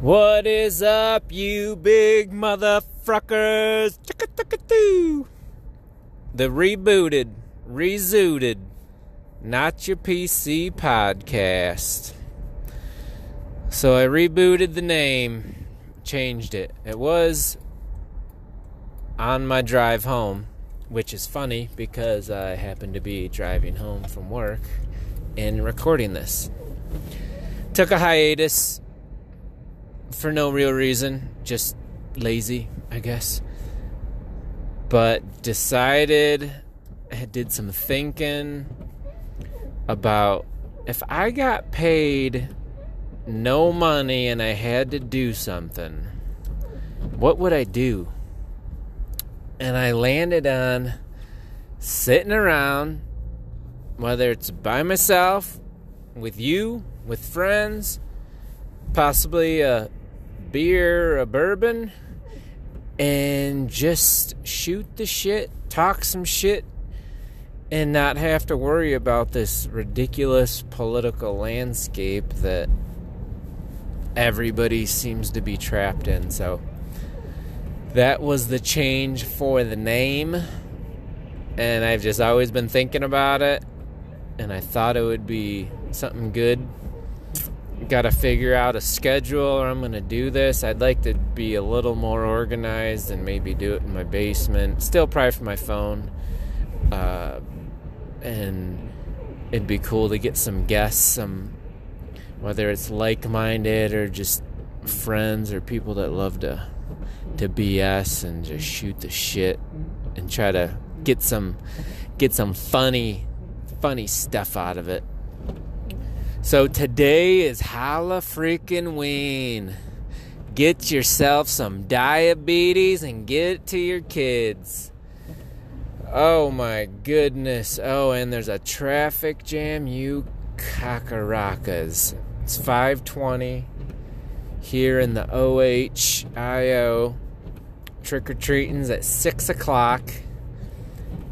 What is up, you big motherfuckers? The rebooted, rezooted, not your PC podcast. So I rebooted the name, changed it. It was on my drive home, which is funny because I happen to be driving home from work and recording this. Took a hiatus for no real reason, just lazy, I guess. But decided, I did some thinking about if I got paid no money and I had to do something, what would I do? And I landed on sitting around, whether it's by myself, with you, with friends, possibly a beer, a bourbon, and just shoot the shit, talk some shit, and not have to worry about this ridiculous political landscape that everybody seems to be trapped in. So that was the change for the name. And I've just always been thinking about it. And I thought it would be something good got to figure out a schedule or I'm going to do this. I'd like to be a little more organized and maybe do it in my basement. Still probably from my phone. Uh, and it'd be cool to get some guests, some whether it's like-minded or just friends or people that love to to BS and just shoot the shit and try to get some get some funny funny stuff out of it. So today is Halla freaking Ween. Get yourself some diabetes and get it to your kids. Oh my goodness. Oh, and there's a traffic jam, you cackaracas. It's 520 here in the OHIO. Trick or treating's at 6 o'clock.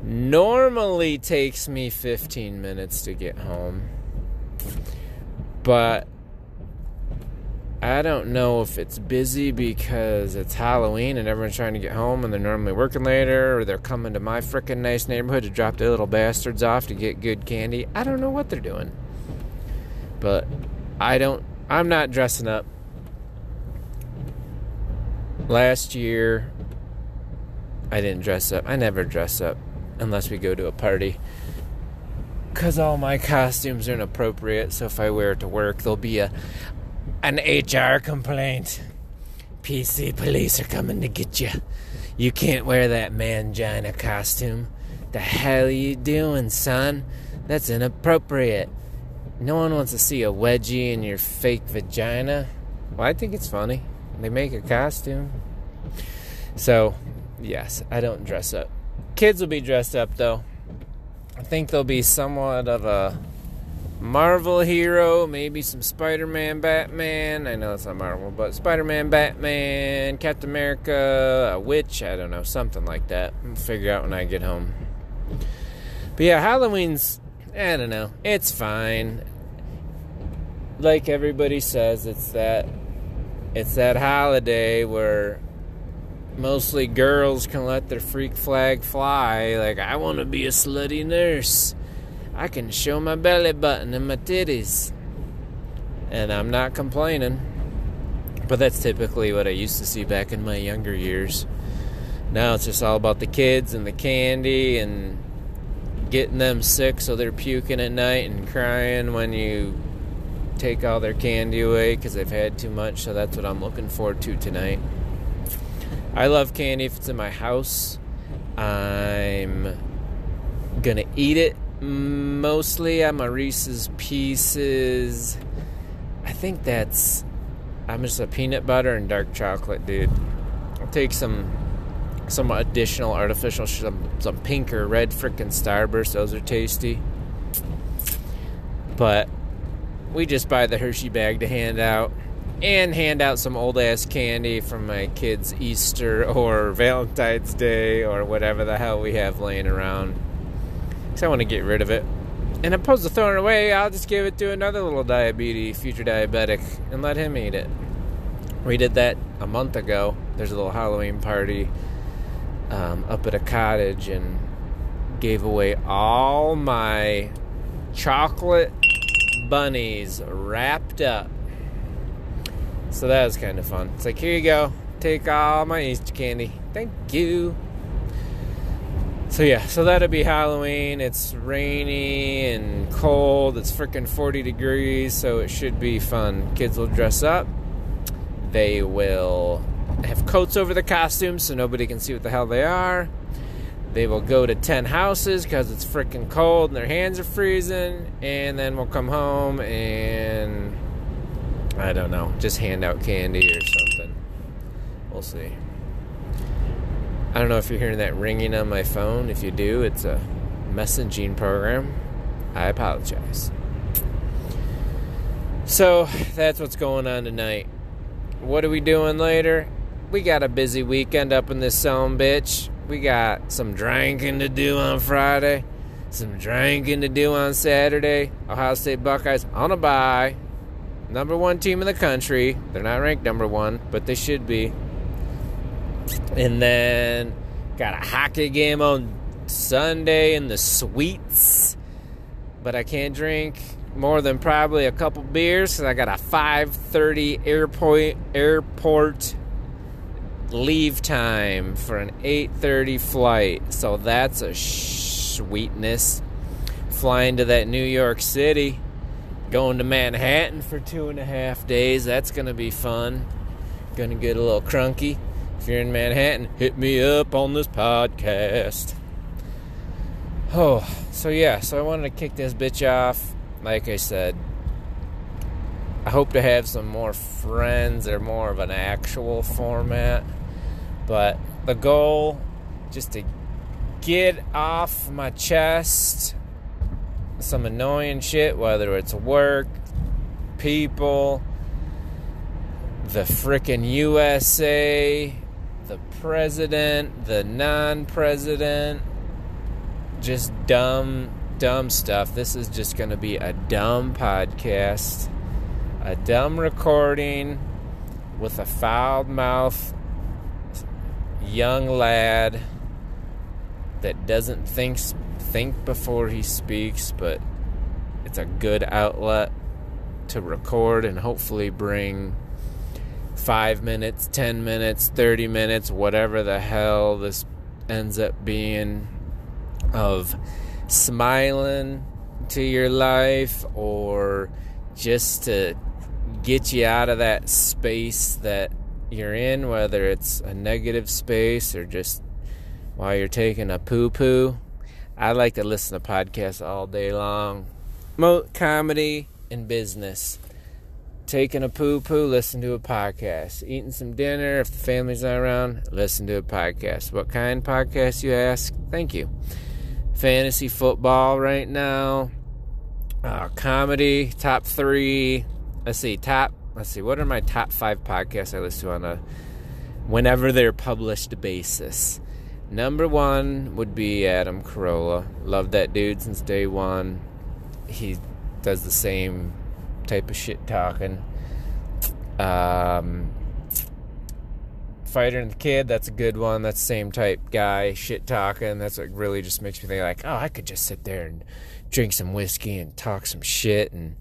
Normally takes me 15 minutes to get home but I don't know if it's busy because it's Halloween and everyone's trying to get home and they're normally working later or they're coming to my freaking nice neighborhood to drop their little bastards off to get good candy. I don't know what they're doing. But I don't I'm not dressing up. Last year I didn't dress up. I never dress up unless we go to a party because all my costumes are inappropriate. So if I wear it to work, there'll be a an HR complaint. PC police are coming to get you. You can't wear that mangina costume. The hell are you doing, son? That's inappropriate. No one wants to see a wedgie in your fake vagina. Well, I think it's funny. They make a costume. So, yes, I don't dress up. Kids will be dressed up though. I think there'll be somewhat of a Marvel hero, maybe some Spider Man, Batman. I know it's not Marvel, but Spider Man, Batman, Captain America, a witch. I don't know, something like that. I'll figure out when I get home. But yeah, Halloween's, I don't know, it's fine. Like everybody says, it's that. It's that holiday where mostly girls can let their freak flag fly. Like, I want to be a slutty nurse. I can show my belly button and my titties. And I'm not complaining. But that's typically what I used to see back in my younger years. Now it's just all about the kids and the candy and getting them sick so they're puking at night and crying when you take all their candy away because they've had too much. So that's what I'm looking forward to tonight. I love candy if it's in my house. I'm gonna eat it mostly. I'm a Reese's Pieces. I think that's. I'm just a peanut butter and dark chocolate dude. I'll take some some additional artificial some some pink or red freaking starburst. Those are tasty. But we just buy the Hershey bag to hand out and hand out some old ass candy from my kids' Easter or Valentine's Day or whatever the hell we have laying around. Because I want to get rid of it. And opposed to throwing it away, I'll just give it to another little diabetes, future diabetic, and let him eat it. We did that a month ago. There's a little Halloween party um, up at a cottage and gave away all my chocolate bunnies wrapped up. So that was kind of fun. It's like, here you go. Take all my Easter candy. Thank you. So yeah, so that'll be Halloween. It's rainy and cold. It's freaking 40 degrees, so it should be fun. Kids will dress up. They will have coats over the costumes so nobody can see what the hell they are. They will go to 10 houses because it's freaking cold and their hands are freezing. And then we'll come home and I don't know, just hand out candy or something. We'll see. I don't know if you're hearing that ringing on my phone. If you do, it's a messaging program. I apologize. So that's what's going on tonight. What are we doing later? We got a busy weekend up in this zone, bitch. We got some drinking to do on Friday, some drinking to do on Saturday. Ohio State Buckeyes on a bye. Number one team in the country. They're not ranked number one, but they should be. And then got a hockey game on Sunday in the suites. But I can't drink more than probably a couple beers because I got a 5:30 airport airport leave time for an 8:30 flight. So that's a sweetness. Flying to that New York City, going to Manhattan for two and a half days. That's gonna be fun. Gonna get a little crunky. If you're in Manhattan, hit me up on this podcast. Oh, so yeah, so I wanted to kick this bitch off. Like I said, I hope to have some more friends or more of an actual format. But the goal just to get off my chest some annoying shit, whether it's work, people, the frickin' USA, the president, the non president, just dumb, dumb stuff. This is just going to be a dumb podcast, a dumb recording with a foul mouth young lad that doesn't think think before he speaks, but it's a good outlet to record and hopefully bring five minutes, 10 minutes, 30 minutes, whatever the hell this ends up being of smiling to your life or just to get you out of that space that you're in, whether it's a negative space or just while you're taking a poo poo. I like to listen to podcasts all day long. Mo- comedy and business taking a poo poo, listen to a podcast. Eating some dinner, if the family's not around, listen to a podcast. What kind of podcast, you ask? Thank you. Fantasy football right now. Uh, comedy, top three. Let's see, top. Let's see, what are my top five podcasts I listen to on a whenever they're published basis? Number one would be Adam Carolla. Love that dude since day one. He does the same type of shit talking. Um, Fighter and the Kid, that's a good one. That's the same type guy, shit talking. That's what really just makes me think like, oh, I could just sit there and drink some whiskey and talk some shit. And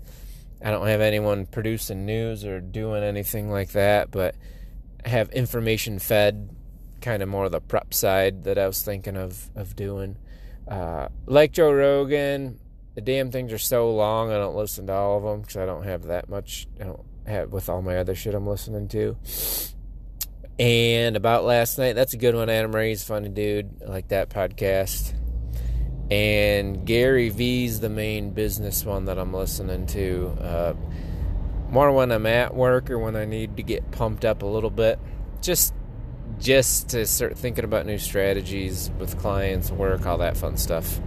I don't have anyone producing news or doing anything like that, but have information fed, kind of more the prep side that I was thinking of of doing. Uh, like Joe Rogan, the damn things are so long. I don't listen to all of them because I don't have that much. I don't have with all my other shit I'm listening to. And about last night, that's a good one. Adam Ray's funny dude. I like that podcast. And Gary V's the main business one that I'm listening to. Uh, more when I'm at work or when I need to get pumped up a little bit. Just just to start thinking about new strategies with clients, work, all that fun stuff.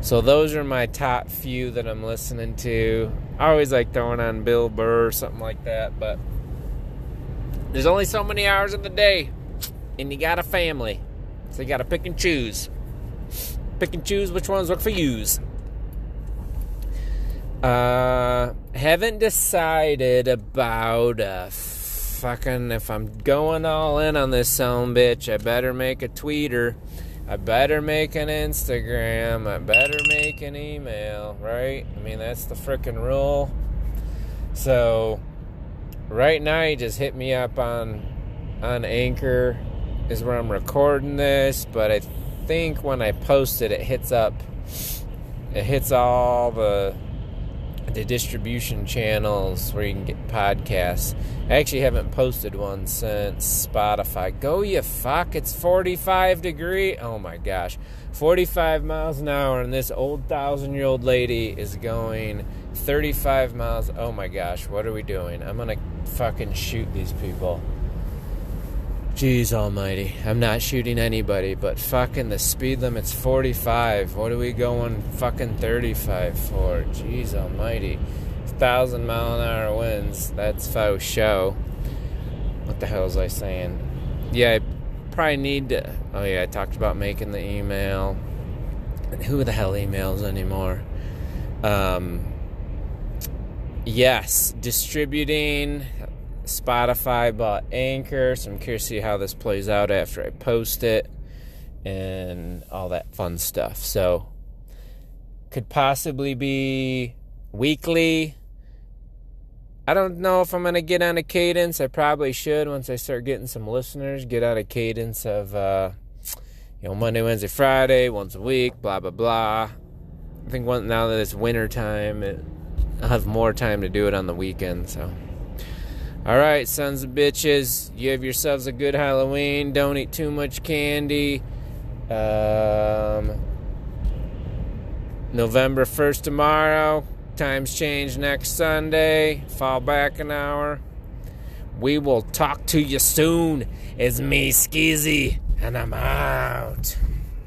So those are my top few that I'm listening to. I always like throwing on Bill Burr or something like that, but there's only so many hours in the day, and you got a family, so you got to pick and choose. Pick and choose which ones work for yous. Uh, haven't decided about a fucking if I'm going all in on this son bitch, I better make a tweeter. I better make an Instagram. I better make an email, right? I mean, that's the freaking rule. So, right now, you just hit me up on on Anchor is where I'm recording this, but I think when I post it, it hits up, it hits all the the distribution channels where you can get podcasts. I actually haven't posted one since Spotify. Go you fuck! It's 45 degree. Oh my gosh, 45 miles an hour, and this old thousand year old lady is going 35 miles. Oh my gosh, what are we doing? I'm gonna fucking shoot these people. Jeez almighty. I'm not shooting anybody, but fucking the speed limit's 45. What are we going fucking 35 for? Jeez almighty. 1,000 mile an hour winds. That's faux show. What the hell was I saying? Yeah, I probably need to. Oh, yeah, I talked about making the email. Who the hell emails anymore? Um, yes, distributing Spotify bought Anchor, so I'm curious to see how this plays out after I post it and all that fun stuff. So, could possibly be weekly. I don't know if I'm going to get on a cadence. I probably should once I start getting some listeners, get out a cadence of, uh, you know, Monday, Wednesday, Friday, once a week, blah, blah, blah. I think one, now that it's winter time, it, I'll have more time to do it on the weekend, so. All right, sons of bitches, you have yourselves a good Halloween. Don't eat too much candy. Um, November 1st tomorrow. Times change next Sunday. Fall back an hour. We will talk to you soon. It's me, Skizzy, and I'm out.